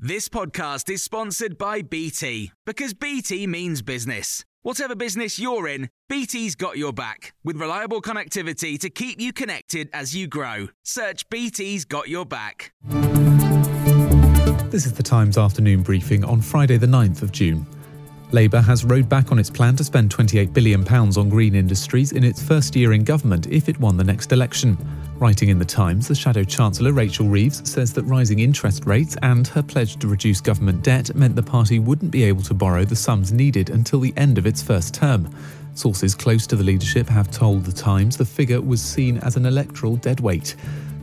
This podcast is sponsored by BT because BT means business. Whatever business you're in, BT's got your back with reliable connectivity to keep you connected as you grow. Search BT's got your back. This is the Times afternoon briefing on Friday, the 9th of June. Labour has rowed back on its plan to spend £28 billion on green industries in its first year in government if it won the next election. Writing in The Times, the Shadow Chancellor Rachel Reeves says that rising interest rates and her pledge to reduce government debt meant the party wouldn't be able to borrow the sums needed until the end of its first term. Sources close to the leadership have told The Times the figure was seen as an electoral deadweight.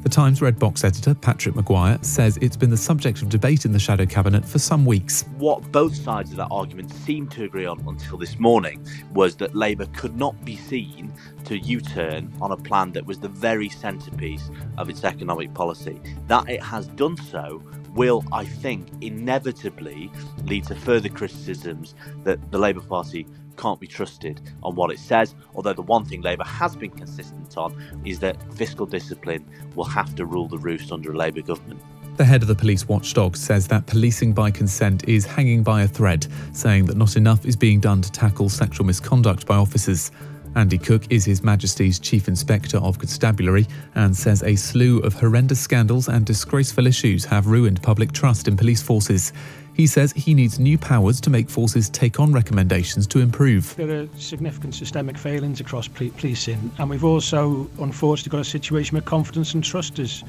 The Times Red Box editor, Patrick Maguire, says it's been the subject of debate in the Shadow Cabinet for some weeks. What both sides of that argument seemed to agree on until this morning was that Labour could not be seen to U turn on a plan that was the very centrepiece of its economic policy. That it has done so will, I think, inevitably lead to further criticisms that the Labour Party can't be trusted on what it says. Although the one thing Labour has been consistent on is that fiscal discipline will have to rule the roost under a Labour government. The head of the police watchdog says that policing by consent is hanging by a thread, saying that not enough is being done to tackle sexual misconduct by officers. Andy Cook is His Majesty's Chief Inspector of Constabulary and says a slew of horrendous scandals and disgraceful issues have ruined public trust in police forces. He says he needs new powers to make forces take on recommendations to improve. There are significant systemic failings across policing, and we've also unfortunately got a situation where confidence and trust is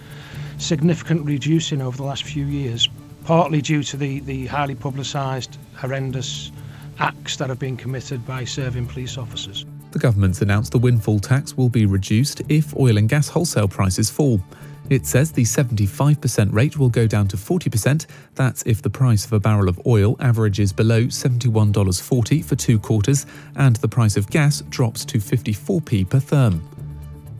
significantly reducing over the last few years, partly due to the, the highly publicised, horrendous acts that have been committed by serving police officers. The government's announced the windfall tax will be reduced if oil and gas wholesale prices fall. It says the 75% rate will go down to 40%. That's if the price of a barrel of oil averages below $71.40 for two quarters and the price of gas drops to 54p per therm.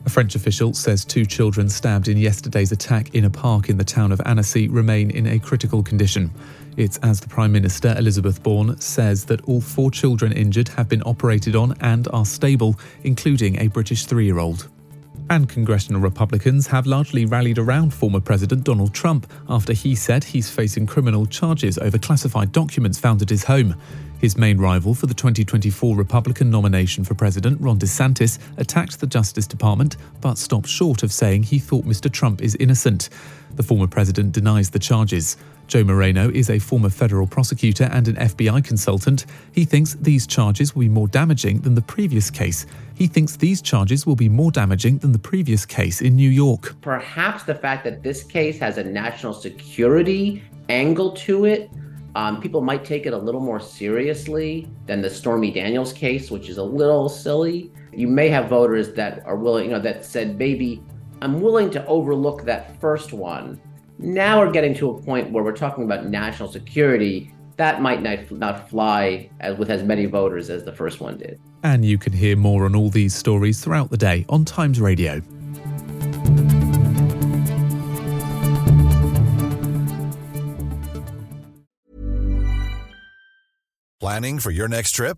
A French official says two children stabbed in yesterday's attack in a park in the town of Annecy remain in a critical condition. It's as the Prime Minister, Elizabeth Borne, says that all four children injured have been operated on and are stable, including a British three year old. And congressional Republicans have largely rallied around former President Donald Trump after he said he's facing criminal charges over classified documents found at his home. His main rival for the 2024 Republican nomination for president, Ron DeSantis, attacked the Justice Department but stopped short of saying he thought Mr. Trump is innocent. The former president denies the charges. Joe Moreno is a former federal prosecutor and an FBI consultant. He thinks these charges will be more damaging than the previous case. He thinks these charges will be more damaging than the previous case in New York. Perhaps the fact that this case has a national security angle to it um, people might take it a little more seriously than the Stormy Daniels case, which is a little silly. You may have voters that are willing, you know, that said, maybe I'm willing to overlook that first one. Now we're getting to a point where we're talking about national security. That might not, not fly as, with as many voters as the first one did. And you can hear more on all these stories throughout the day on Times Radio. Planning for your next trip?